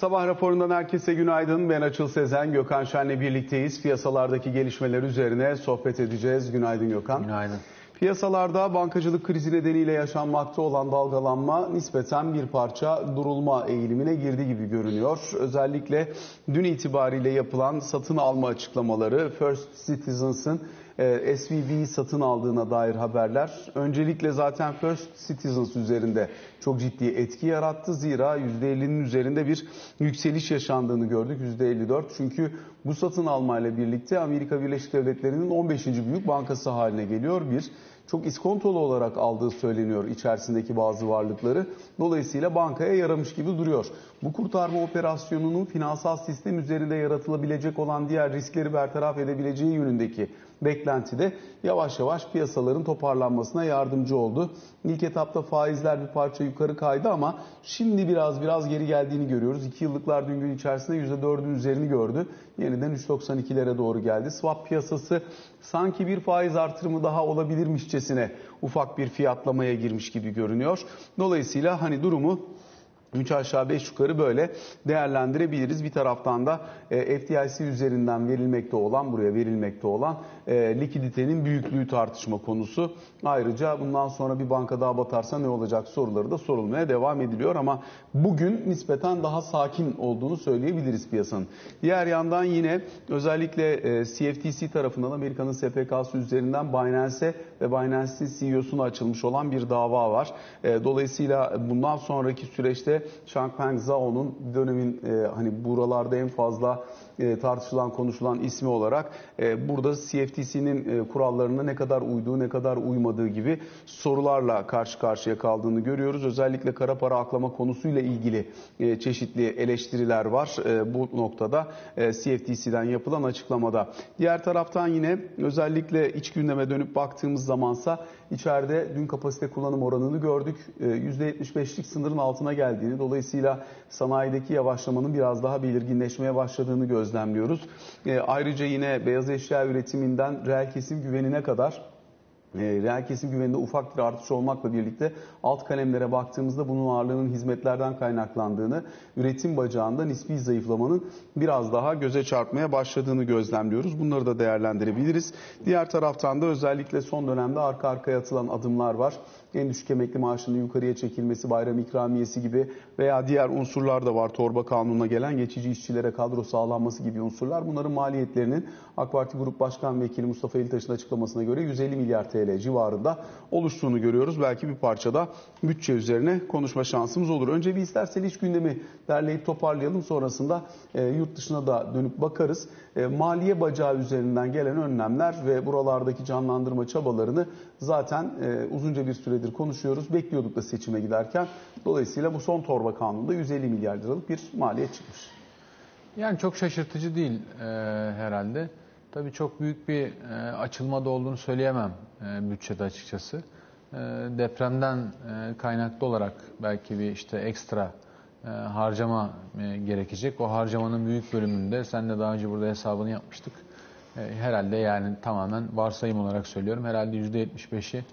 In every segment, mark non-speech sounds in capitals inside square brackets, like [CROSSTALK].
Sabah raporundan herkese günaydın. Ben Açıl Sezen, Gökhan Şen'le birlikteyiz. Piyasalardaki gelişmeler üzerine sohbet edeceğiz. Günaydın Gökhan. Günaydın. Piyasalarda bankacılık krizi nedeniyle yaşanmakta olan dalgalanma nispeten bir parça durulma eğilimine girdi gibi görünüyor. Özellikle dün itibariyle yapılan satın alma açıklamaları First Citizens'ın e, SVB'yi satın aldığına dair haberler öncelikle zaten First Citizens üzerinde çok ciddi etki yarattı. Zira %50'nin üzerinde bir yükseliş yaşandığını gördük %54. Çünkü bu satın almayla birlikte Amerika Birleşik Devletleri'nin 15. büyük bankası haline geliyor bir çok iskontolu olarak aldığı söyleniyor içerisindeki bazı varlıkları. Dolayısıyla bankaya yaramış gibi duruyor. Bu kurtarma operasyonunun finansal sistem üzerinde yaratılabilecek olan diğer riskleri bertaraf edebileceği yönündeki beklenti de yavaş yavaş piyasaların toparlanmasına yardımcı oldu. İlk etapta faizler bir parça yukarı kaydı ama şimdi biraz biraz geri geldiğini görüyoruz. 2 yıllıklar dün gün içerisinde %4'ün üzerini gördü. Yeniden 3.92'lere doğru geldi. Swap piyasası sanki bir faiz artırımı daha olabilirmişçesine ufak bir fiyatlamaya girmiş gibi görünüyor. Dolayısıyla hani durumu 3 aşağı 5 yukarı böyle değerlendirebiliriz. Bir taraftan da e, FDIC üzerinden verilmekte olan, buraya verilmekte olan e, likiditenin büyüklüğü tartışma konusu. Ayrıca bundan sonra bir banka daha batarsa ne olacak soruları da sorulmaya devam ediliyor. Ama bugün nispeten daha sakin olduğunu söyleyebiliriz piyasanın. Diğer yandan yine özellikle e, CFTC tarafından Amerika'nın SPK'sı üzerinden Binance'e ve Binance'in CEO'suna açılmış olan bir dava var. E, dolayısıyla bundan sonraki süreçte Changpeng Zhao'nun dönemin e, hani buralarda en fazla tartışılan konuşulan ismi olarak e, burada CFTC'nin e, kurallarına ne kadar uyduğu ne kadar uymadığı gibi sorularla karşı karşıya kaldığını görüyoruz. Özellikle kara para aklama konusuyla ilgili e, çeşitli eleştiriler var e, bu noktada e, CFTC'den yapılan açıklamada. Diğer taraftan yine özellikle iç gündeme dönüp baktığımız zamansa içeride dün kapasite kullanım oranını gördük. E, %75'lik sınırın altına geldiğini dolayısıyla sanayideki yavaşlamanın biraz daha belirginleşmeye başladığını gözlemliyoruz. E, ayrıca yine beyaz eşya üretiminden reel kesim güvenine kadar e, reel kesim güveninde ufak bir artış olmakla birlikte alt kalemlere baktığımızda bunun ağırlığının hizmetlerden kaynaklandığını, üretim bacağında nispi zayıflamanın biraz daha göze çarpmaya başladığını gözlemliyoruz. Bunları da değerlendirebiliriz. Diğer taraftan da özellikle son dönemde arka arkaya atılan adımlar var en düşük emekli maaşının yukarıya çekilmesi, bayram ikramiyesi gibi veya diğer unsurlar da var. Torba kanununa gelen geçici işçilere kadro sağlanması gibi unsurlar. Bunların maliyetlerinin AK Parti Grup Başkan Vekili Mustafa Elitaş'ın açıklamasına göre 150 milyar TL civarında oluştuğunu görüyoruz. Belki bir parçada bütçe üzerine konuşma şansımız olur. Önce bir istersen iç gündemi derleyip toparlayalım. Sonrasında e, yurt dışına da dönüp bakarız. E, maliye bacağı üzerinden gelen önlemler ve buralardaki canlandırma çabalarını zaten e, uzunca bir süredir konuşuyoruz. Bekliyorduk da seçime giderken. Dolayısıyla bu son torba kanunda 150 milyar liralık bir maliyet çıkmış. Yani çok şaşırtıcı değil e, herhalde. Tabii çok büyük bir e, açılma da olduğunu söyleyemem e, bütçede açıkçası. E, depremden e, kaynaklı olarak belki bir işte ekstra e, harcama e, gerekecek. O harcamanın büyük bölümünde sen de daha önce burada hesabını yapmıştık. E, herhalde yani tamamen varsayım olarak söylüyorum. Herhalde %75'i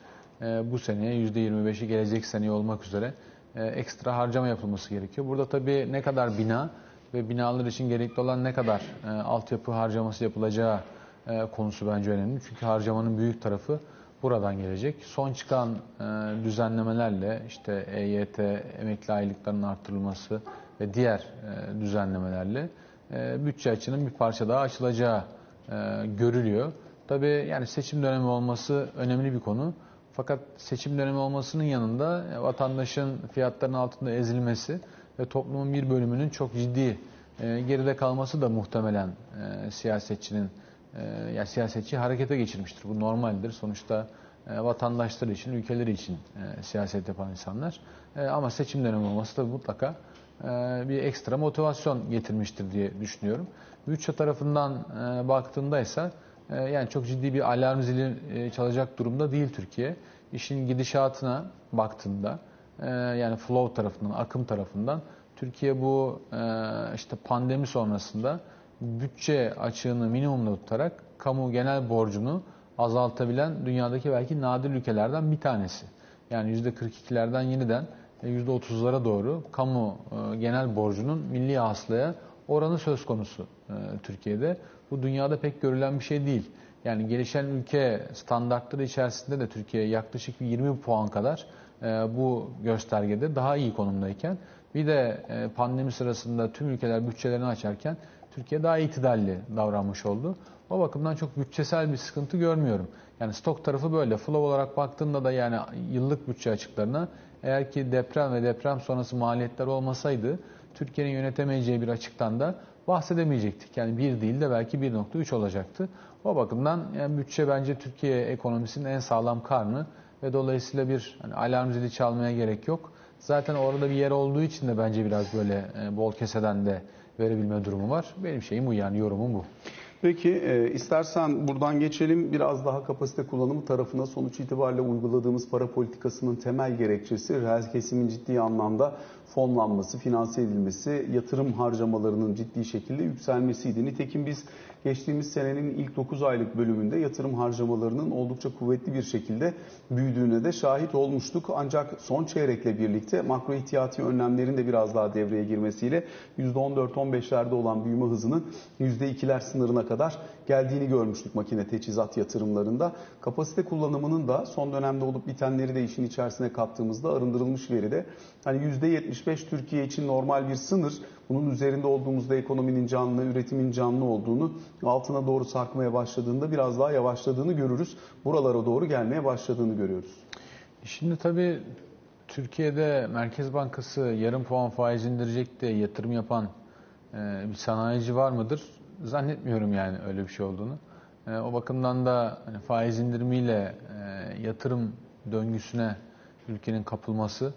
e, bu seneye, %25'i gelecek seneye olmak üzere e, ekstra harcama yapılması gerekiyor. Burada tabii ne kadar bina ve binalar için gerekli olan ne kadar e, altyapı harcaması yapılacağı e, konusu bence önemli. Çünkü harcamanın büyük tarafı buradan gelecek. Son çıkan e, düzenlemelerle işte EYT, emekli aylıklarının artırılması ve diğer e, düzenlemelerle e, bütçe açının bir parça daha açılacağı e, görülüyor. Tabii yani seçim dönemi olması önemli bir konu. Fakat seçim dönemi olmasının yanında e, vatandaşın fiyatların altında ezilmesi ve toplumun bir bölümünün çok ciddi e, geride kalması da muhtemelen e, siyasetçinin yani siyasetçi harekete geçirmiştir. Bu normaldir. Sonuçta e, vatandaşları için, ülkeleri için siyaset yapan insanlar. Ama seçim dönemi olması da mutlaka bir ekstra motivasyon getirmiştir diye düşünüyorum. Bütçe tarafından baktığında ise yani çok ciddi bir alarm zili e, çalacak durumda değil Türkiye. İşin gidişatına baktığında e, yani flow tarafından, akım tarafından Türkiye bu e, işte pandemi sonrasında bütçe açığını minimumda tutarak kamu genel borcunu azaltabilen dünyadaki belki nadir ülkelerden bir tanesi. Yani %42'lerden yeniden e, %30'lara doğru kamu genel borcunun milli hasılaya oranı söz konusu e, Türkiye'de. Bu dünyada pek görülen bir şey değil. Yani gelişen ülke standartları içerisinde de Türkiye yaklaşık 20 puan kadar bu göstergede daha iyi konumdayken bir de pandemi sırasında tüm ülkeler bütçelerini açarken Türkiye daha itidalli davranmış oldu. O bakımdan çok bütçesel bir sıkıntı görmüyorum. Yani stok tarafı böyle. Flow olarak baktığında da yani yıllık bütçe açıklarına eğer ki deprem ve deprem sonrası maliyetler olmasaydı Türkiye'nin yönetemeyeceği bir açıktan da bahsedemeyecektik. Yani bir değil de belki 1.3 olacaktı. O bakımdan yani bütçe bence Türkiye ekonomisinin en sağlam karnı ve dolayısıyla bir hani alarm zili çalmaya gerek yok. Zaten orada bir yer olduğu için de bence biraz böyle e, bol keseden de verebilme durumu var. Benim şeyim bu yani yorumum bu. Peki e, istersen buradan geçelim biraz daha kapasite kullanımı tarafına sonuç itibariyle uyguladığımız para politikasının temel gerekçesi reel kesimin ciddi anlamda fonlanması, finanse edilmesi, yatırım harcamalarının ciddi şekilde yükselmesiydi. Nitekim biz geçtiğimiz senenin ilk 9 aylık bölümünde yatırım harcamalarının oldukça kuvvetli bir şekilde büyüdüğüne de şahit olmuştuk. Ancak son çeyrekle birlikte makro ihtiyati önlemlerin de biraz daha devreye girmesiyle %14-15'lerde olan büyüme hızının %2'ler sınırına kadar geldiğini görmüştük makine teçhizat yatırımlarında. Kapasite kullanımının da son dönemde olup bitenleri de işin içerisine kattığımızda arındırılmış veride hani %75 Türkiye için normal bir sınır. Bunun üzerinde olduğumuzda ekonominin canlı, üretimin canlı olduğunu, altına doğru sarkmaya başladığında biraz daha yavaşladığını görürüz. Buralara doğru gelmeye başladığını görüyoruz. Şimdi tabii Türkiye'de Merkez Bankası yarım puan faiz indirecek de yatırım yapan e, bir sanayici var mıdır? Zannetmiyorum yani öyle bir şey olduğunu. E, o bakımdan da hani faiz indirimiyle e, yatırım döngüsüne ülkenin kapılması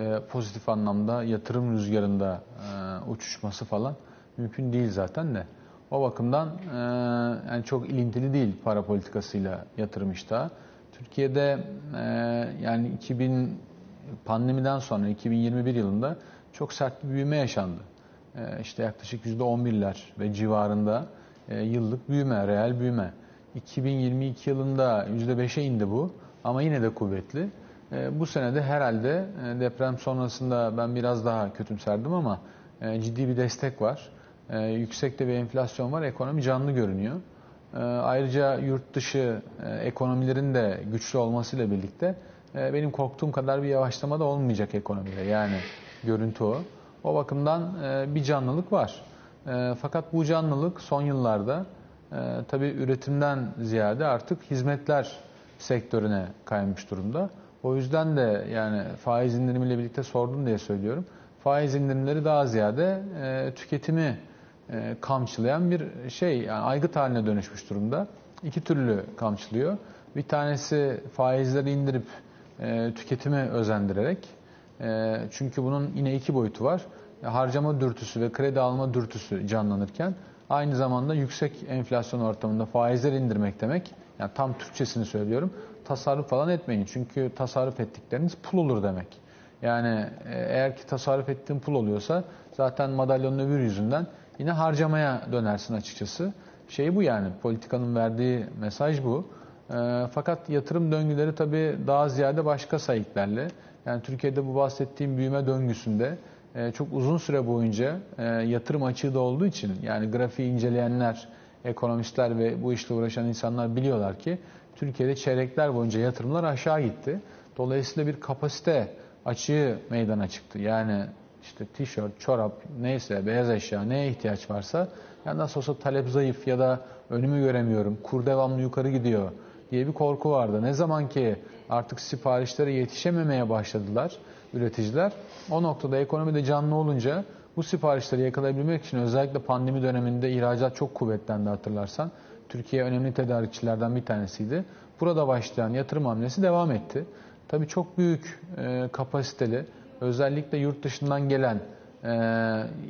ve pozitif anlamda yatırım rüzgarında e, uçuşması falan mümkün değil zaten de. O bakımdan e, yani çok ilintili değil para politikasıyla yatırım iştahı. Türkiye'de e, yani 2000 pandemiden sonra 2021 yılında çok sert bir büyüme yaşandı. E, işte yaklaşık %11'ler ve civarında e, yıllık büyüme, reel büyüme. 2022 yılında %5'e indi bu ama yine de kuvvetli. E, bu senede herhalde e, deprem sonrasında ben biraz daha kötümserdim ama e, ciddi bir destek var. Yüksek bir enflasyon var. Ekonomi canlı görünüyor. Ayrıca yurt dışı ekonomilerin de güçlü olmasıyla birlikte benim korktuğum kadar bir yavaşlama da olmayacak ekonomide. Yani görüntü o. O bakımdan bir canlılık var. Fakat bu canlılık son yıllarda tabii üretimden ziyade artık hizmetler sektörüne kaymış durumda. O yüzden de yani faiz indirimiyle birlikte sordum diye söylüyorum. Faiz indirimleri daha ziyade e, tüketimi e, kamçılayan bir şey, yani aygıt haline dönüşmüş durumda. İki türlü kamçılıyor. Bir tanesi faizleri indirip e, tüketimi özendirerek, e, çünkü bunun yine iki boyutu var. Harcama dürtüsü ve kredi alma dürtüsü canlanırken aynı zamanda yüksek enflasyon ortamında faizler indirmek demek, yani tam Türkçesini söylüyorum, tasarruf falan etmeyin. Çünkü tasarruf ettikleriniz pul olur demek. Yani e, eğer ki tasarruf ettiğin pul oluyorsa zaten madalyonun öbür yüzünden yine harcamaya dönersin açıkçası. Şey bu yani politikanın verdiği mesaj bu. E, fakat yatırım döngüleri tabii daha ziyade başka sayıklarla. Yani Türkiye'de bu bahsettiğim büyüme döngüsünde e, çok uzun süre boyunca yatırım açığı da olduğu için yani grafiği inceleyenler, ekonomistler ve bu işle uğraşan insanlar biliyorlar ki Türkiye'de çeyrekler boyunca yatırımlar aşağı gitti. Dolayısıyla bir kapasite açığı meydana çıktı. Yani işte tişört, çorap, neyse beyaz eşya neye ihtiyaç varsa ya nasıl olsa talep zayıf ya da önümü göremiyorum, kur devamlı yukarı gidiyor diye bir korku vardı. Ne zaman ki artık siparişlere yetişememeye başladılar üreticiler, o noktada ekonomide canlı olunca bu siparişleri yakalayabilmek için özellikle pandemi döneminde ihracat çok kuvvetlendi hatırlarsan. Türkiye önemli tedarikçilerden bir tanesiydi. Burada başlayan yatırım hamlesi devam etti. Tabii çok büyük e, kapasiteli, özellikle yurt dışından gelen e,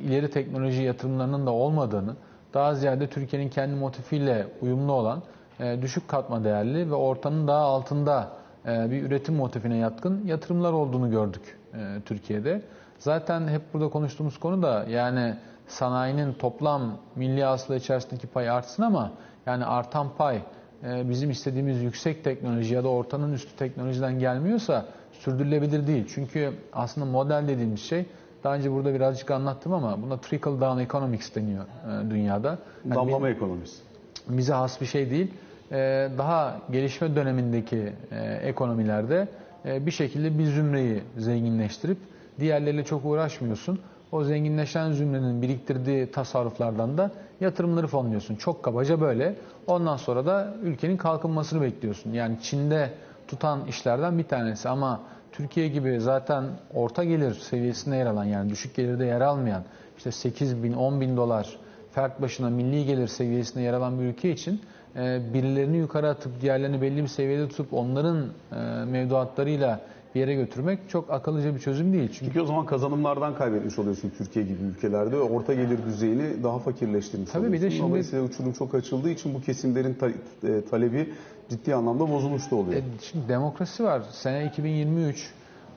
ileri teknoloji yatırımlarının da olmadığını, daha ziyade Türkiye'nin kendi motifiyle uyumlu olan e, düşük katma değerli ve ortanın daha altında e, bir üretim motifine yatkın yatırımlar olduğunu gördük e, Türkiye'de. Zaten hep burada konuştuğumuz konu da yani sanayinin toplam milli hasıla içerisindeki payı artsın ama yani artan pay e, bizim istediğimiz yüksek teknoloji ya da ortanın üstü teknolojiden gelmiyorsa sürdürülebilir değil. Çünkü aslında model dediğimiz şey daha önce burada birazcık anlattım ama buna trickle down economics deniyor e, dünyada. Yani Damlama ekonomisi. bize has bir şey değil. Ee, Daha gelişme dönemindeki e, ekonomilerde e, bir şekilde bir zümreyi zenginleştirip diğerleriyle çok uğraşmıyorsun. O zenginleşen zümrenin biriktirdiği tasarruflardan da yatırımları fonluyorsun. Çok kabaca böyle. Ondan sonra da ülkenin kalkınmasını bekliyorsun. Yani Çin'de tutan işlerden bir tanesi ama Türkiye gibi zaten orta gelir seviyesinde yer alan yani düşük gelirde yer almayan işte 8 bin 10 bin dolar fert başına milli gelir seviyesinde yer alan bir ülke için e, birilerini yukarı atıp diğerlerini belli bir seviyede tutup onların e, mevduatlarıyla bir yere götürmek çok akıllıca bir çözüm değil. Çünkü Çünkü o zaman kazanımlardan kaybetmiş oluyorsun Türkiye gibi ülkelerde. Orta gelir düzeyini daha fakirleştirmiş Tabii bir de oluyorsun. şimdi- Dolayısıyla uçurum çok açıldığı için bu kesimlerin ta- e, talebi ciddi anlamda bozulmuş da oluyor. E, şimdi demokrasi var. Sene 2023.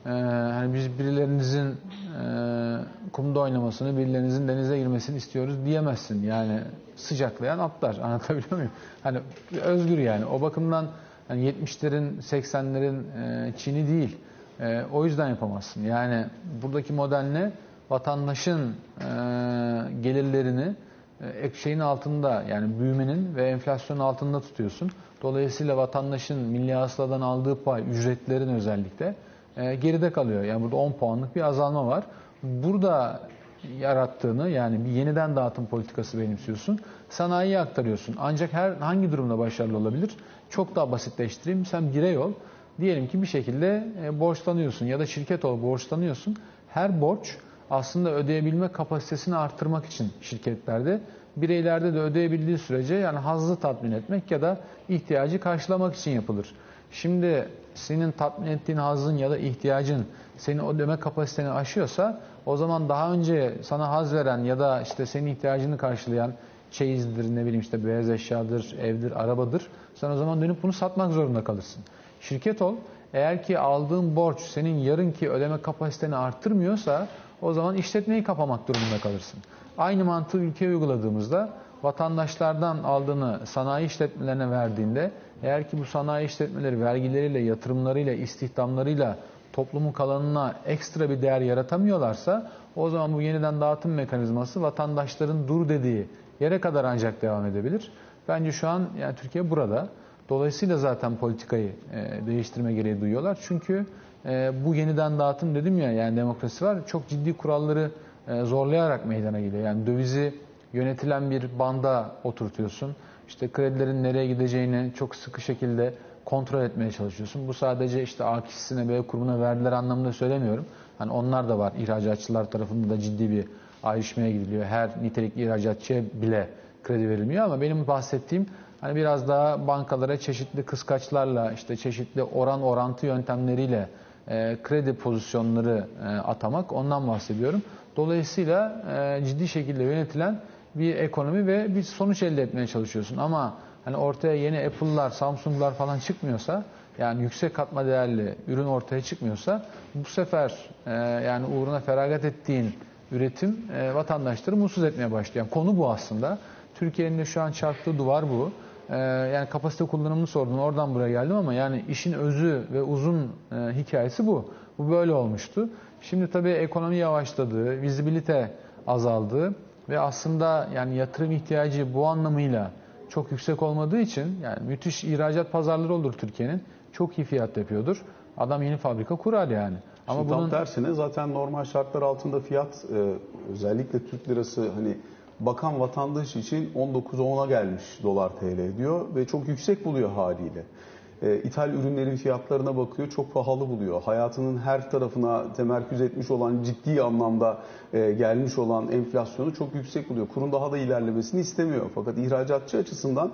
Ee, hani biz birilerinizin e, kumda oynamasını, birilerinizin denize girmesini istiyoruz diyemezsin. Yani sıcaklayan atlar. [LAUGHS] Anlatabiliyor muyum? Hani özgür yani. O bakımdan hani 70'lerin, 80'lerin e, Çin'i değil. E, o yüzden yapamazsın. Yani buradaki model ne? Vatandaşın e, gelirlerini e, şeyin altında yani büyümenin ve enflasyonun altında tutuyorsun. Dolayısıyla vatandaşın milli hasıladan aldığı pay, ücretlerin özellikle geride kalıyor. Yani burada 10 puanlık bir azalma var. Burada yarattığını yani bir yeniden dağıtım politikası benimsiyorsun. Sanayiye aktarıyorsun. Ancak her hangi durumda başarılı olabilir? Çok daha basitleştireyim. Sen birey ol. Diyelim ki bir şekilde e, borçlanıyorsun ya da şirket ol borçlanıyorsun. Her borç aslında ödeyebilme kapasitesini arttırmak için şirketlerde bireylerde de ödeyebildiği sürece yani hazzı tatmin etmek ya da ihtiyacı karşılamak için yapılır. Şimdi senin tatmin ettiğin hazzın ya da ihtiyacın senin ödeme kapasiteni aşıyorsa o zaman daha önce sana haz veren ya da işte senin ihtiyacını karşılayan çeyizdir, ne bileyim işte beyaz eşyadır, evdir, arabadır. Sen o zaman dönüp bunu satmak zorunda kalırsın. Şirket ol. Eğer ki aldığın borç senin yarınki ödeme kapasiteni arttırmıyorsa o zaman işletmeyi kapamak durumunda kalırsın. Aynı mantığı ülkeye uyguladığımızda vatandaşlardan aldığını sanayi işletmelerine verdiğinde eğer ki bu sanayi işletmeleri vergileriyle, yatırımlarıyla, istihdamlarıyla toplumun kalanına ekstra bir değer yaratamıyorlarsa o zaman bu yeniden dağıtım mekanizması vatandaşların dur dediği yere kadar ancak devam edebilir. Bence şu an yani Türkiye burada. Dolayısıyla zaten politikayı e, değiştirme gereği duyuyorlar. Çünkü e, bu yeniden dağıtım dedim ya yani demokrasi var. Çok ciddi kuralları e, zorlayarak meydana geliyor. Yani dövizi yönetilen bir banda oturtuyorsun. İşte kredilerin nereye gideceğini çok sıkı şekilde kontrol etmeye çalışıyorsun. Bu sadece işte A kişisine B kurumuna verdiler anlamında söylemiyorum. Hani onlar da var. İhracatçılar tarafında da ciddi bir ayrışmaya gidiliyor. Her nitelikli ihracatçıya bile kredi verilmiyor ama benim bahsettiğim hani biraz daha bankalara çeşitli kıskaçlarla işte çeşitli oran orantı yöntemleriyle e, kredi pozisyonları e, atamak ondan bahsediyorum. Dolayısıyla e, ciddi şekilde yönetilen bir ekonomi ve bir sonuç elde etmeye çalışıyorsun. Ama hani ortaya yeni Apple'lar, Samsung'lar falan çıkmıyorsa yani yüksek katma değerli ürün ortaya çıkmıyorsa bu sefer e, yani uğruna feragat ettiğin üretim e, vatandaşları mutsuz etmeye başlıyor. Yani konu bu aslında. Türkiye'nin de şu an çarptığı duvar bu. E, yani kapasite kullanımını sordum. Oradan buraya geldim ama yani işin özü ve uzun e, hikayesi bu. Bu böyle olmuştu. Şimdi tabii ekonomi yavaşladı, vizibilite azaldı ve aslında yani yatırım ihtiyacı bu anlamıyla çok yüksek olmadığı için yani müthiş ihracat pazarları olur Türkiye'nin. Çok iyi fiyat yapıyordur. Adam yeni fabrika kurar yani. Ama Şimdi tam bunun tersine zaten normal şartlar altında fiyat e, özellikle Türk lirası hani bakan vatandaş için 19'a 10'a gelmiş dolar TL diyor ve çok yüksek buluyor haliyle. E, ithal ürünlerin fiyatlarına bakıyor çok pahalı buluyor. Hayatının her tarafına temerküz etmiş olan ciddi anlamda e, gelmiş olan enflasyonu çok yüksek buluyor. Kurun daha da ilerlemesini istemiyor. Fakat ihracatçı açısından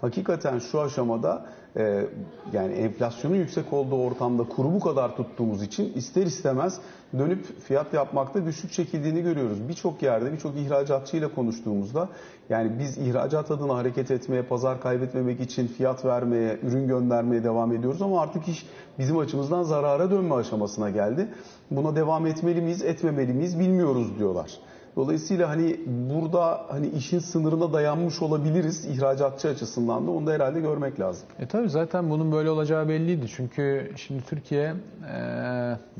hakikaten şu aşamada e, yani enflasyonun yüksek olduğu ortamda kuru bu kadar tuttuğumuz için ister istemez dönüp fiyat yapmakta güçlük çekildiğini görüyoruz. Birçok yerde birçok ihracatçıyla konuştuğumuzda yani biz ihracat adına hareket etmeye, pazar kaybetmemek için fiyat vermeye, ürün göndermeye devam ediyoruz ama artık iş bizim açımızdan zarara dönme aşamasına geldi. Buna devam etmeli miyiz, etmemeli miyiz bilmiyoruz diyorlar. Dolayısıyla hani burada hani işin sınırına dayanmış olabiliriz ihracatçı açısından da onu da herhalde görmek lazım. E tabii zaten bunun böyle olacağı belliydi. Çünkü şimdi Türkiye e,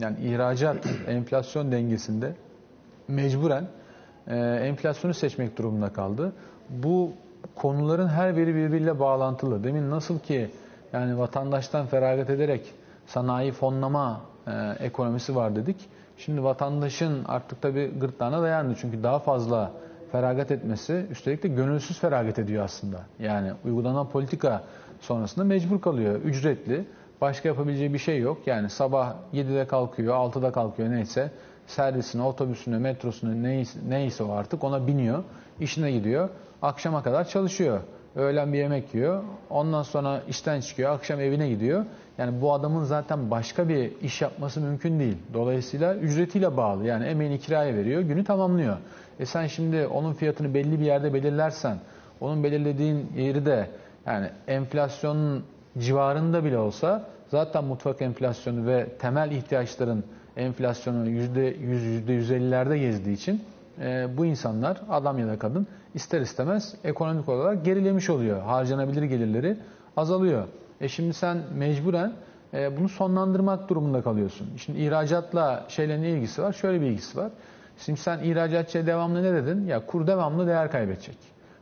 yani ihracat [CLEARS THROAT] enflasyon dengesinde mecburen e, enflasyonu seçmek durumunda kaldı. Bu konuların her biri birbiriyle bağlantılı. Demin nasıl ki yani vatandaştan feragat ederek sanayi fonlama e, ekonomisi var dedik. Şimdi vatandaşın artık tabii gırtlağına dayandı. Çünkü daha fazla feragat etmesi, üstelik de gönülsüz feragat ediyor aslında. Yani uygulanan politika sonrasında mecbur kalıyor. Ücretli. Başka yapabileceği bir şey yok. Yani sabah 7'de kalkıyor, 6'da kalkıyor neyse. Servisine, otobüsüne, metrosuna neyse, neyse o artık ona biniyor. işine gidiyor. Akşama kadar çalışıyor. Öğlen bir yemek yiyor. Ondan sonra işten çıkıyor. Akşam evine gidiyor. Yani bu adamın zaten başka bir iş yapması mümkün değil. Dolayısıyla ücretiyle bağlı. Yani emeğini kiraya veriyor, günü tamamlıyor. E sen şimdi onun fiyatını belli bir yerde belirlersen, onun belirlediğin yeri de yani enflasyonun civarında bile olsa zaten mutfak enflasyonu ve temel ihtiyaçların enflasyonu %100, %150'lerde gezdiği için e, bu insanlar adam ya da kadın ister istemez ekonomik olarak gerilemiş oluyor. Harcanabilir gelirleri azalıyor. E şimdi sen mecburen e, bunu sonlandırmak durumunda kalıyorsun. Şimdi ihracatla şeyle ne ilgisi var? Şöyle bir ilgisi var. Şimdi sen ihracatçıya devamlı ne dedin? Ya kur devamlı değer kaybedecek.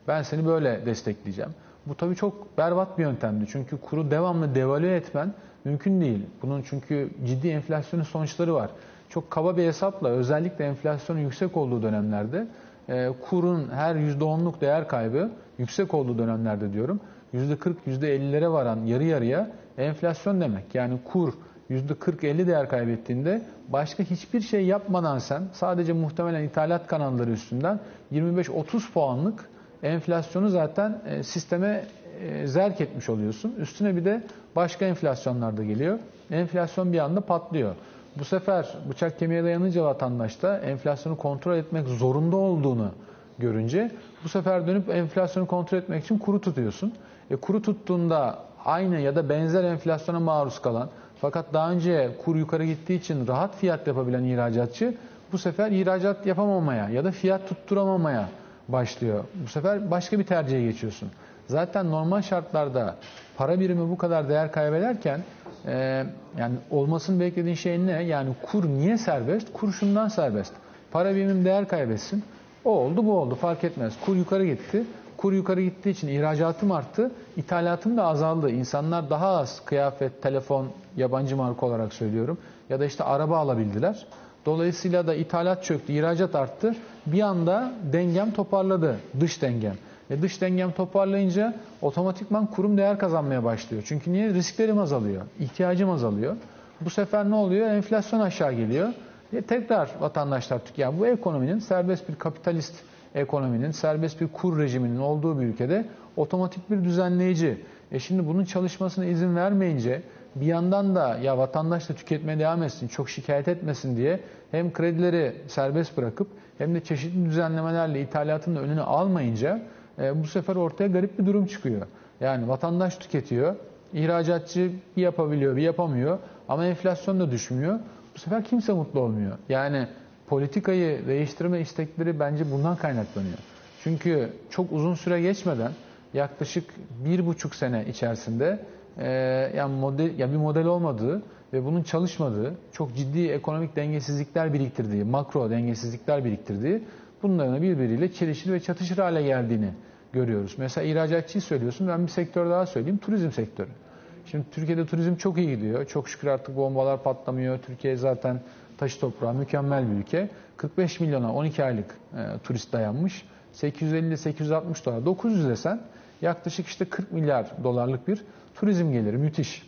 Ben seni böyle destekleyeceğim. Bu tabii çok berbat bir yöntemdi. Çünkü kuru devamlı devalüe etmen mümkün değil. Bunun çünkü ciddi enflasyonun sonuçları var. Çok kaba bir hesapla özellikle enflasyonun yüksek olduğu dönemlerde e, kurun her %10'luk değer kaybı yüksek olduğu dönemlerde diyorum %40, %50'lere varan yarı yarıya enflasyon demek. Yani kur %40-50 değer kaybettiğinde başka hiçbir şey yapmadan sen sadece muhtemelen ithalat kanalları üstünden 25-30 puanlık enflasyonu zaten e, sisteme e, zerk etmiş oluyorsun. Üstüne bir de başka enflasyonlar da geliyor. Enflasyon bir anda patlıyor. Bu sefer bıçak kemiğe dayanınca vatandaş da enflasyonu kontrol etmek zorunda olduğunu görünce bu sefer dönüp enflasyonu kontrol etmek için kuru tutuyorsun. E, kuru tuttuğunda aynı ya da benzer enflasyona maruz kalan fakat daha önce kur yukarı gittiği için rahat fiyat yapabilen ihracatçı bu sefer ihracat yapamamaya ya da fiyat tutturamamaya başlıyor. Bu sefer başka bir tercihe geçiyorsun. Zaten normal şartlarda para birimi bu kadar değer kaybederken e, yani olmasını beklediğin şey ne? Yani kur niye serbest? Kur şundan serbest. Para birimim değer kaybetsin. O oldu bu oldu fark etmez. Kur yukarı gitti. Kur yukarı gittiği için ihracatım arttı. ithalatım da azaldı. İnsanlar daha az kıyafet, telefon, yabancı marka olarak söylüyorum. Ya da işte araba alabildiler. Dolayısıyla da ithalat çöktü, ihracat arttı. Bir anda dengem toparladı, dış dengem. E dış dengem toparlayınca otomatikman kurum değer kazanmaya başlıyor. Çünkü niye? Risklerim azalıyor, ihtiyacım azalıyor. Bu sefer ne oluyor? Enflasyon aşağı geliyor. E tekrar vatandaşlar tüketiyor. Yani bu ekonominin serbest bir kapitalist ekonominin, serbest bir kur rejiminin olduğu bir ülkede otomatik bir düzenleyici. E şimdi bunun çalışmasına izin vermeyince bir yandan da ya vatandaş da tüketmeye devam etsin, çok şikayet etmesin diye hem kredileri serbest bırakıp hem de çeşitli düzenlemelerle ithalatın da önünü almayınca e, bu sefer ortaya garip bir durum çıkıyor. Yani vatandaş tüketiyor, ihracatçı bir yapabiliyor, bir yapamıyor ama enflasyon da düşmüyor. Bu sefer kimse mutlu olmuyor. Yani politikayı değiştirme istekleri bence bundan kaynaklanıyor. Çünkü çok uzun süre geçmeden yaklaşık bir buçuk sene içerisinde e, yani model, ya bir model olmadığı ve bunun çalışmadığı, çok ciddi ekonomik dengesizlikler biriktirdiği, makro dengesizlikler biriktirdiği bunların birbiriyle çelişir ve çatışır hale geldiğini görüyoruz. Mesela ihracatçıyı söylüyorsun, ben bir sektör daha söyleyeyim, turizm sektörü. Şimdi Türkiye'de turizm çok iyi gidiyor. Çok şükür artık bombalar patlamıyor. Türkiye zaten taşı toprağı mükemmel bir ülke. 45 milyona 12 aylık e, turist dayanmış. 850-860 dolar. 900 desen yaklaşık işte 40 milyar dolarlık bir turizm geliri. Müthiş.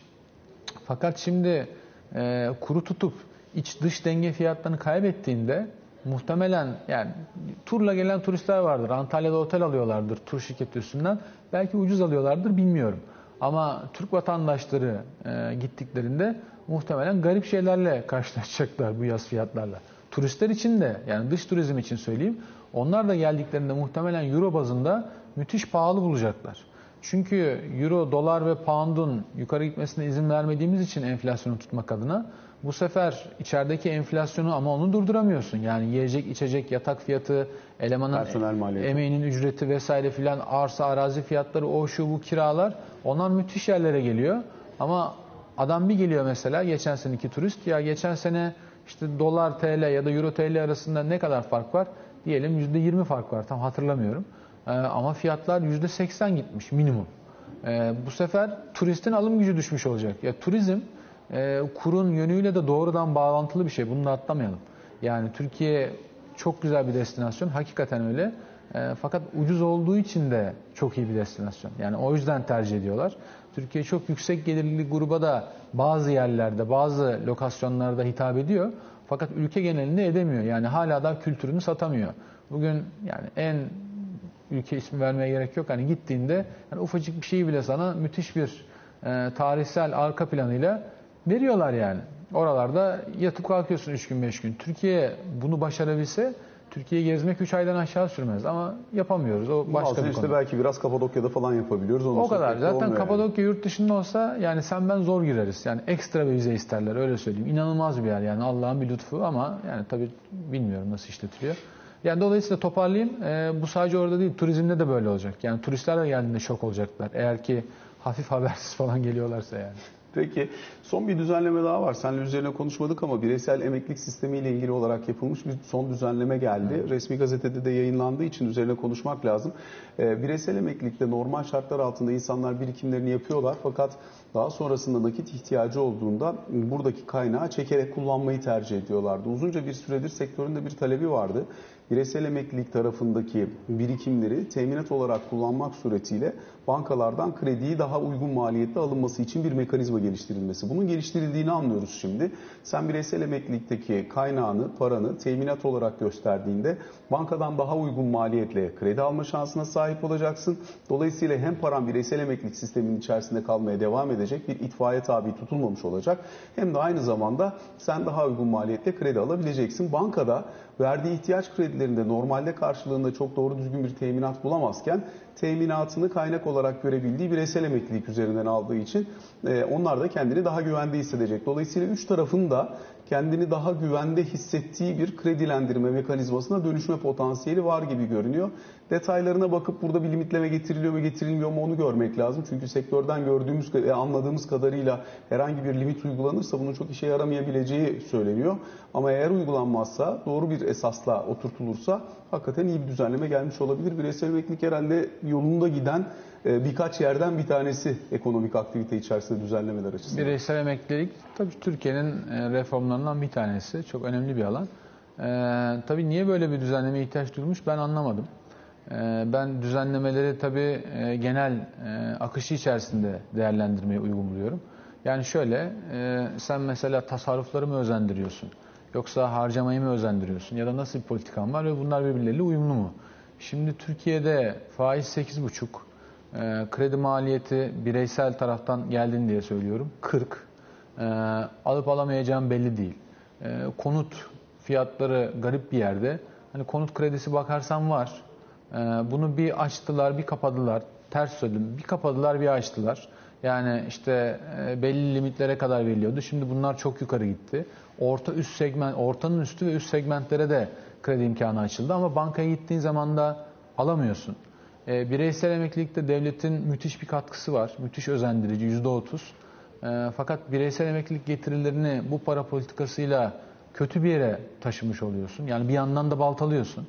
Fakat şimdi e, kuru tutup iç dış denge fiyatlarını kaybettiğinde muhtemelen yani turla gelen turistler vardır. Antalya'da otel alıyorlardır tur şirketi üstünden. Belki ucuz alıyorlardır bilmiyorum. Ama Türk vatandaşları e, gittiklerinde muhtemelen garip şeylerle karşılaşacaklar bu yaz fiyatlarla. Turistler için de yani dış turizm için söyleyeyim. Onlar da geldiklerinde muhtemelen euro bazında müthiş pahalı bulacaklar. Çünkü euro, dolar ve pound'un yukarı gitmesine izin vermediğimiz için enflasyonu tutmak adına Bu sefer içerideki enflasyonu ama onu durduramıyorsun. Yani yiyecek, içecek, yatak fiyatı, elemanın Personel maliyeti. emeğinin ücreti vesaire filan, arsa, arazi fiyatları, o şu bu kiralar onlar müthiş yerlere geliyor. Ama adam bir geliyor mesela geçen seneki turist ya geçen sene işte dolar TL ya da euro TL arasında ne kadar fark var? Diyelim %20 fark var tam hatırlamıyorum. Ee, ama fiyatlar %80 gitmiş minimum. Ee, bu sefer turistin alım gücü düşmüş olacak. Ya turizm e, kurun yönüyle de doğrudan bağlantılı bir şey. Bunu da atlamayalım. Yani Türkiye çok güzel bir destinasyon. Hakikaten öyle. E, fakat ucuz olduğu için de çok iyi bir destinasyon. Yani o yüzden tercih ediyorlar. Türkiye çok yüksek gelirli gruba da bazı yerlerde, bazı lokasyonlarda hitap ediyor. Fakat ülke genelinde edemiyor. Yani hala da kültürünü satamıyor. Bugün yani en ülke ismi vermeye gerek yok. Hani gittiğinde yani ufacık bir şeyi bile sana müthiş bir e, tarihsel arka planıyla veriyorlar yani. Oralarda yatıp kalkıyorsun 3 gün 5 gün. Türkiye bunu başarabilse Türkiye'yi gezmek 3 aydan aşağı sürmez ama yapamıyoruz. O başka Bazen bir işte konu. belki biraz Kapadokya'da falan yapabiliyoruz. Onun O kadar. Zaten olmuyor yani. Kapadokya yurt dışında olsa yani sen ben zor gireriz. Yani ekstra bir vize isterler öyle söyleyeyim. İnanılmaz bir yer yani Allah'ın bir lütfu ama yani tabii bilmiyorum nasıl işletiliyor. Yani dolayısıyla toparlayayım. Ee, bu sadece orada değil turizmde de böyle olacak. Yani turistler de geldiğinde şok olacaklar. Eğer ki hafif [LAUGHS] habersiz falan geliyorlarsa yani. Peki son bir düzenleme daha var. Seninle üzerine konuşmadık ama bireysel emeklilik sistemiyle ilgili olarak yapılmış bir son düzenleme geldi. Resmi gazetede de yayınlandığı için üzerine konuşmak lazım. Ee, bireysel emeklilikte normal şartlar altında insanlar birikimlerini yapıyorlar fakat daha sonrasında nakit ihtiyacı olduğunda buradaki kaynağı çekerek kullanmayı tercih ediyorlardı. Uzunca bir süredir sektöründe bir talebi vardı. Bireysel emeklilik tarafındaki birikimleri teminat olarak kullanmak suretiyle bankalardan krediyi daha uygun maliyette alınması için bir mekanizma geliştirilmesi. Bunun geliştirildiğini anlıyoruz şimdi. Sen bireysel emeklilikteki kaynağını, paranı teminat olarak gösterdiğinde bankadan daha uygun maliyetle kredi alma şansına sahip olacaksın. Dolayısıyla hem paran bireysel emeklilik sisteminin içerisinde kalmaya devam edecek, bir itfaiye tabi tutulmamış olacak. Hem de aynı zamanda sen daha uygun maliyetle kredi alabileceksin. Bankada verdiği ihtiyaç kredilerinde normalde karşılığında çok doğru düzgün bir teminat bulamazken teminatını kaynak olarak görebildiği bireysel emeklilik üzerinden aldığı için e, onlar da kendini daha güvende hissedecek. Dolayısıyla üç tarafın da kendini daha güvende hissettiği bir kredilendirme mekanizmasına dönüşme potansiyeli var gibi görünüyor. Detaylarına bakıp burada bir limitleme getiriliyor mu getirilmiyor mu onu görmek lazım. Çünkü sektörden gördüğümüz ve anladığımız kadarıyla herhangi bir limit uygulanırsa bunun çok işe yaramayabileceği söyleniyor. Ama eğer uygulanmazsa doğru bir esasla oturtulursa hakikaten iyi bir düzenleme gelmiş olabilir. Bireysel emeklilik herhalde yolunda giden birkaç yerden bir tanesi ekonomik aktivite içerisinde düzenlemeler açısından. Bireysel emeklilik tabii Türkiye'nin e, reformlarından bir tanesi. Çok önemli bir alan. Ee, tabii niye böyle bir düzenlemeye ihtiyaç duyulmuş ben anlamadım. Ee, ben düzenlemeleri tabii e, genel e, akışı içerisinde değerlendirmeye uygun buluyorum. Yani şöyle, e, sen mesela tasarrufları mı özendiriyorsun? Yoksa harcamayı mı özendiriyorsun? Ya da nasıl bir politikan var ve bunlar birbirleriyle uyumlu mu? Şimdi Türkiye'de faiz 8,5, e, kredi maliyeti bireysel taraftan geldin diye söylüyorum 40. E, alıp alamayacağım belli değil. E, konut fiyatları garip bir yerde. Hani konut kredisi bakarsan var. Bunu bir açtılar, bir kapadılar. Ters söyledim. Bir kapadılar, bir açtılar. Yani işte e, belli limitlere kadar veriliyordu. Şimdi bunlar çok yukarı gitti. Orta üst segment, ortanın üstü ve üst segmentlere de kredi imkanı açıldı ama bankaya gittiğin zaman da alamıyorsun. E, bireysel emeklilikte devletin müthiş bir katkısı var. Müthiş özendirici yüzde otuz. E, fakat bireysel emeklilik getirilerini bu para politikasıyla kötü bir yere taşımış oluyorsun. Yani bir yandan da baltalıyorsun.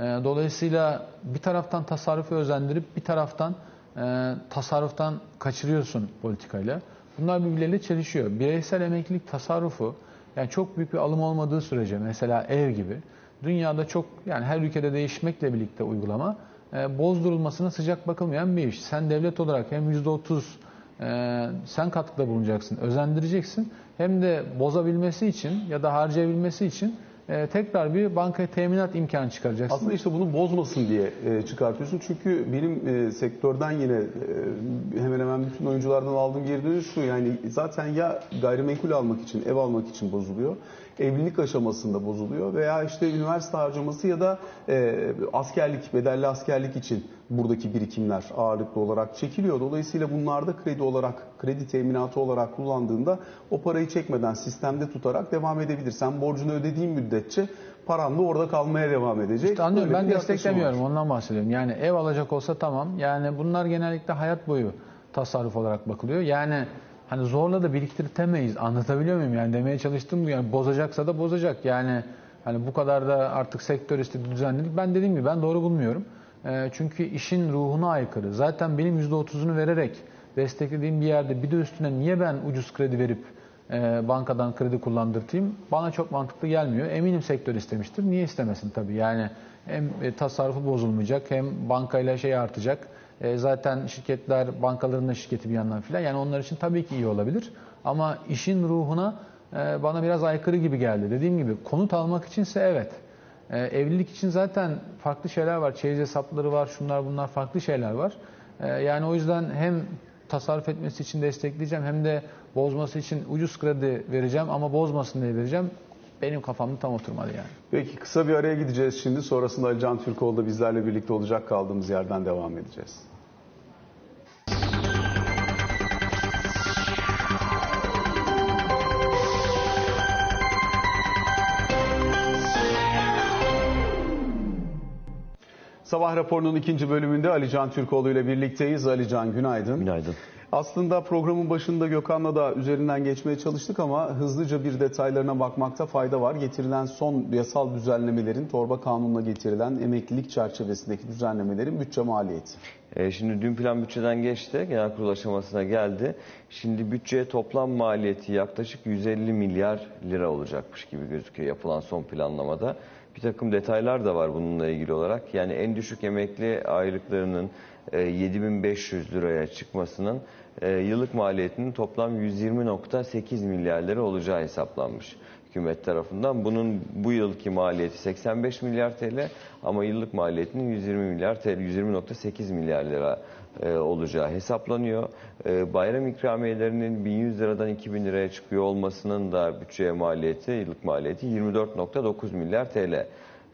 E, dolayısıyla bir taraftan tasarrufu özendirip bir taraftan e, tasarruftan kaçırıyorsun politikayla. Bunlar birbirleriyle çelişiyor. Bireysel emeklilik tasarrufu yani çok büyük bir alım olmadığı sürece mesela ev gibi dünyada çok yani her ülkede değişmekle birlikte uygulama bozdurulmasına sıcak bakılmayan bir iş. Sen devlet olarak hem %30 e, sen katkıda bulunacaksın, özendireceksin hem de bozabilmesi için ya da harcayabilmesi için e, tekrar bir bankaya teminat imkanı çıkaracaksın. Aslında işte bunu bozmasın diye e, çıkartıyorsun. Çünkü benim e, sektörden yine e, hemen hemen bütün oyunculardan aldığım geri dönüş şu. Yani zaten ya gayrimenkul almak için, ev almak için bozuluyor evlilik aşamasında bozuluyor veya işte üniversite harcaması ya da e, askerlik, bedelli askerlik için buradaki birikimler ağırlıklı olarak çekiliyor. Dolayısıyla bunlarda kredi olarak, kredi teminatı olarak kullandığında o parayı çekmeden sistemde tutarak devam edebilir. Sen borcunu ödediğin müddetçe paran da orada kalmaya devam edecek. İşte anlıyorum Böyle ben desteklemiyorum var. ondan bahsediyorum. Yani ev alacak olsa tamam. Yani bunlar genellikle hayat boyu tasarruf olarak bakılıyor. Yani hani zorla da biriktirtemeyiz. Anlatabiliyor muyum? Yani demeye çalıştım bu yani bozacaksa da bozacak. Yani hani bu kadar da artık sektör istedi düzenledik. Ben dediğim gibi ben doğru bulmuyorum. Ee, çünkü işin ruhuna aykırı. Zaten benim %30'unu vererek desteklediğim bir yerde bir de üstüne niye ben ucuz kredi verip e, bankadan kredi kullandırtayım bana çok mantıklı gelmiyor. Eminim sektör istemiştir. Niye istemesin tabii? Yani hem e, tasarrufu bozulmayacak hem bankayla şey artacak. E, zaten şirketler bankaların da şirketi bir yandan filan. Yani onlar için tabii ki iyi olabilir. Ama işin ruhuna e, bana biraz aykırı gibi geldi. Dediğim gibi konut almak içinse evet. E, evlilik için zaten farklı şeyler var. Çeyiz hesapları var, şunlar bunlar farklı şeyler var. E, yani o yüzden hem tasarruf etmesi için destekleyeceğim hem de bozması için ucuz kredi vereceğim ama bozmasın diye vereceğim. Benim kafamda tam oturmadı yani. Peki kısa bir araya gideceğiz şimdi. Sonrasında Ali Can Türkoğlu da bizlerle birlikte olacak. Kaldığımız yerden devam edeceğiz. Sabah raporunun ikinci bölümünde Ali Can Türkoğlu ile birlikteyiz. Ali Can günaydın. Günaydın. Aslında programın başında Gökhan'la da üzerinden geçmeye çalıştık ama hızlıca bir detaylarına bakmakta fayda var. Getirilen son yasal düzenlemelerin, torba kanununa getirilen emeklilik çerçevesindeki düzenlemelerin bütçe maliyeti. Ee, şimdi dün plan bütçeden geçti, genel kurul aşamasına geldi. Şimdi bütçeye toplam maliyeti yaklaşık 150 milyar lira olacakmış gibi gözüküyor yapılan son planlamada. Bir takım detaylar da var bununla ilgili olarak. Yani en düşük emekli aylıklarının e, 7500 liraya çıkmasının e, yıllık maliyetinin toplam 120.8 milyar lira olacağı hesaplanmış hükümet tarafından. Bunun bu yılki maliyeti 85 milyar TL ama yıllık maliyetinin 120 milyar TL, 120.8 milyar lira e, olacağı hesaplanıyor. E, bayram ikramiyelerinin 1100 liradan 2000 liraya çıkıyor olmasının da bütçeye maliyeti, yıllık maliyeti 24.9 milyar TL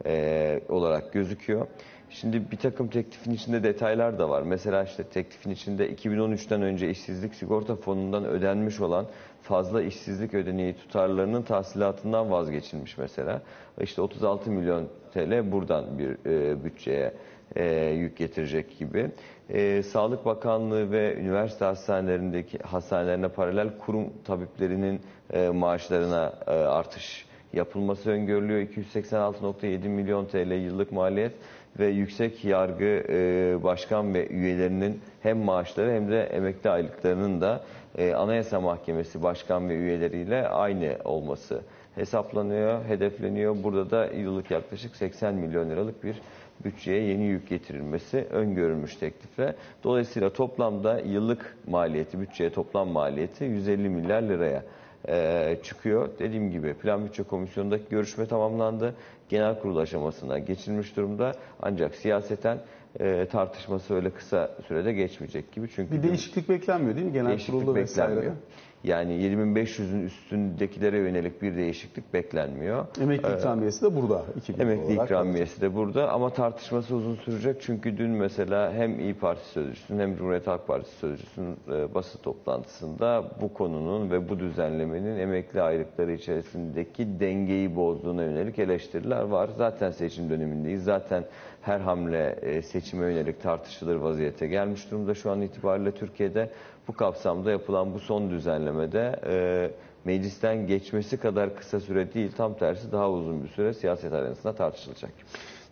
e, olarak gözüküyor. Şimdi bir takım teklifin içinde detaylar da var. Mesela işte teklifin içinde 2013'ten önce işsizlik sigorta fonundan ödenmiş olan fazla işsizlik ödeneği tutarlarının tahsilatından vazgeçilmiş mesela. İşte 36 milyon TL buradan bir e, bütçeye e, yük getirecek gibi. E, Sağlık Bakanlığı ve üniversite hastanelerindeki hastanelerine paralel kurum tabiplerinin e, maaşlarına e, artış yapılması öngörülüyor. 286.7 milyon TL yıllık maliyet ve yüksek yargı e, başkan ve üyelerinin hem maaşları hem de emekli aylıklarının da e, Anayasa Mahkemesi başkan ve üyeleriyle aynı olması hesaplanıyor, hedefleniyor. Burada da yıllık yaklaşık 80 milyon liralık bir bütçeye yeni yük getirilmesi öngörülmüş teklifle. Dolayısıyla toplamda yıllık maliyeti, bütçeye toplam maliyeti 150 milyar liraya e, çıkıyor. Dediğim gibi Plan Bütçe Komisyonu'ndaki görüşme tamamlandı. Genel kurul aşamasına geçilmiş durumda. Ancak siyaseten e, tartışması öyle kısa sürede geçmeyecek gibi. Çünkü Bir değişiklik beklenmiyor değil mi genel değişiklik kurulda vesaire? beklenmiyor. Yani 7500'ün üstündekilere yönelik bir değişiklik beklenmiyor. Emekli ikramiyesi de burada. 2000 Emekli olarak ikramiyesi de burada ama tartışması uzun sürecek çünkü dün mesela hem İyi Parti sözcüsünün hem Cumhuriyet Halk Partisi sözcüsünün e, basın toplantısında bu konunun ve bu düzenlemenin emekli aylıkları içerisindeki dengeyi bozduğuna yönelik eleştiriler var. Zaten seçim dönemindeyiz. Zaten her hamle e, seçime yönelik tartışılır vaziyete gelmiş durumda şu an itibariyle Türkiye'de. Bu kapsamda yapılan bu son düzenlemede e, meclisten geçmesi kadar kısa süre değil tam tersi daha uzun bir süre siyaset arenasında tartışılacak.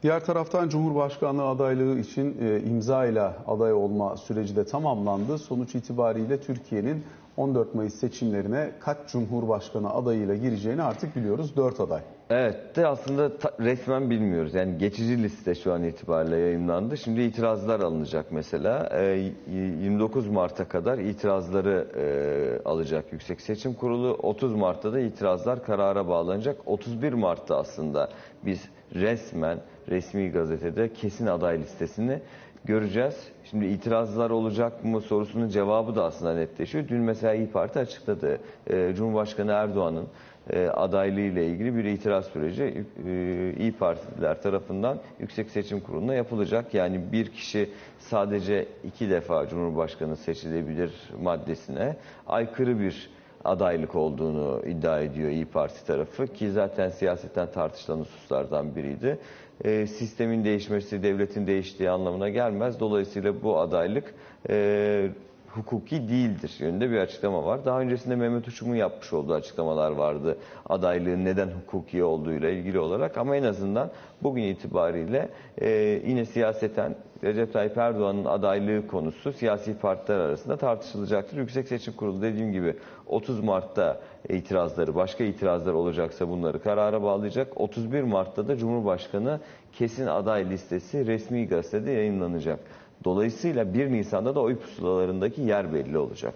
Diğer taraftan Cumhurbaşkanlığı adaylığı için e, imza ile aday olma süreci de tamamlandı. Sonuç itibariyle Türkiye'nin 14 Mayıs seçimlerine kaç Cumhurbaşkanı adayıyla gireceğini artık biliyoruz. 4 aday. Evet de aslında resmen bilmiyoruz. Yani geçici liste şu an itibariyle yayınlandı. Şimdi itirazlar alınacak mesela. Ee, y- 29 Mart'a kadar itirazları e, alacak Yüksek Seçim Kurulu. 30 Mart'ta da itirazlar karara bağlanacak. 31 Mart'ta aslında biz resmen resmi gazetede kesin aday listesini göreceğiz. Şimdi itirazlar olacak mı sorusunun cevabı da aslında netleşiyor. Dün mesela İyi Parti açıkladı. Ee, Cumhurbaşkanı Erdoğan'ın e, adaylığı ile ilgili bir itiraz süreci e, İyi Partililer tarafından Yüksek Seçim Kurulu'na yapılacak. Yani bir kişi sadece iki defa Cumhurbaşkanı seçilebilir maddesine aykırı bir adaylık olduğunu iddia ediyor İyi Parti tarafı ki zaten siyasetten tartışılan hususlardan biriydi. E, sistemin değişmesi, devletin değiştiği anlamına gelmez. Dolayısıyla bu adaylık e, hukuki değildir yönünde bir açıklama var. Daha öncesinde Mehmet Uçum'un yapmış olduğu açıklamalar vardı. Adaylığın neden hukuki olduğuyla ilgili olarak ama en azından bugün itibariyle e, yine siyaseten Recep Tayyip Erdoğan'ın adaylığı konusu siyasi partiler arasında tartışılacaktır. Yüksek Seçim Kurulu dediğim gibi 30 Mart'ta itirazları, başka itirazlar olacaksa bunları karara bağlayacak. 31 Mart'ta da Cumhurbaşkanı kesin aday listesi resmi gazetede yayınlanacak. Dolayısıyla 1 Nisan'da da oy pusulalarındaki yer belli olacak.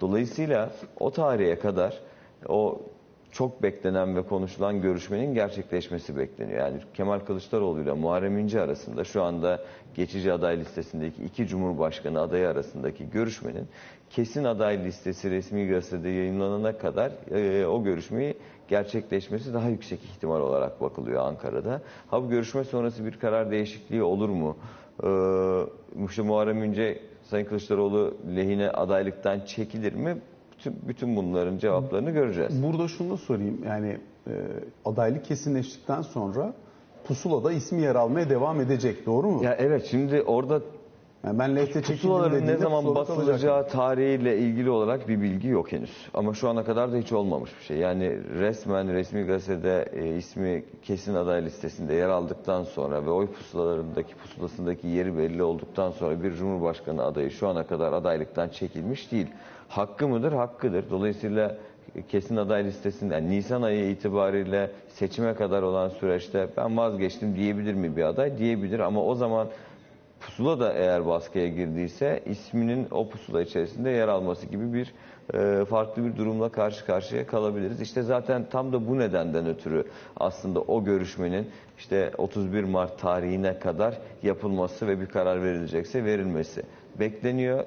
Dolayısıyla o tarihe kadar o çok beklenen ve konuşulan görüşmenin gerçekleşmesi bekleniyor. Yani Kemal Kılıçdaroğlu ile Muharrem İnce arasında şu anda geçici aday listesindeki iki cumhurbaşkanı adayı arasındaki görüşmenin kesin aday listesi resmi gazetede yayınlanana kadar e, o görüşmeyi gerçekleşmesi daha yüksek ihtimal olarak bakılıyor Ankara'da. Ha bu görüşme sonrası bir karar değişikliği olur mu? Ee, işte Muharrem İnce Sayın Kılıçdaroğlu lehine adaylıktan çekilir mi? Bütün, bütün bunların cevaplarını göreceğiz. Burada şunu sorayım yani e, adaylık kesinleştikten sonra pusulada ismi yer almaya devam edecek doğru mu? Ya evet şimdi orada Yani ben lehte pusulaların ne zaman basılacağı tarihiyle ilgili olarak bir bilgi yok henüz. Ama şu ana kadar da hiç olmamış bir şey. Yani resmen resmi gazetede e, ismi kesin aday listesinde yer aldıktan sonra ve oy pusulalarındaki pusulasındaki yeri belli olduktan sonra bir cumhurbaşkanı adayı şu ana kadar adaylıktan çekilmiş değil. Hakkı mıdır? Hakkıdır. Dolayısıyla kesin aday listesinde yani Nisan ayı itibariyle seçime kadar olan süreçte ben vazgeçtim diyebilir mi bir aday? Diyebilir ama o zaman pusula da eğer baskıya girdiyse isminin o pusula içerisinde yer alması gibi bir e, farklı bir durumla karşı karşıya kalabiliriz. İşte zaten tam da bu nedenden ötürü aslında o görüşmenin işte 31 Mart tarihine kadar yapılması ve bir karar verilecekse verilmesi bekleniyor.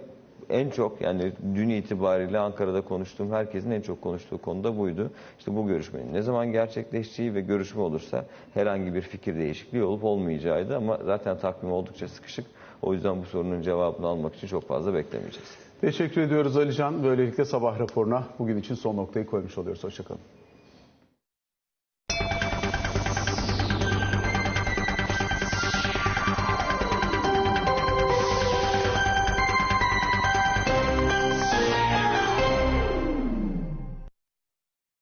En çok yani dün itibariyle Ankara'da konuştuğum herkesin en çok konuştuğu konu da buydu. İşte bu görüşmenin ne zaman gerçekleşeceği ve görüşme olursa herhangi bir fikir değişikliği olup olmayacağıydı ama zaten takvim oldukça sıkışık. O yüzden bu sorunun cevabını almak için çok fazla beklemeyeceğiz. Teşekkür ediyoruz Alican. Böylelikle sabah raporuna bugün için son noktayı koymuş oluyoruz. Hoşçakalın.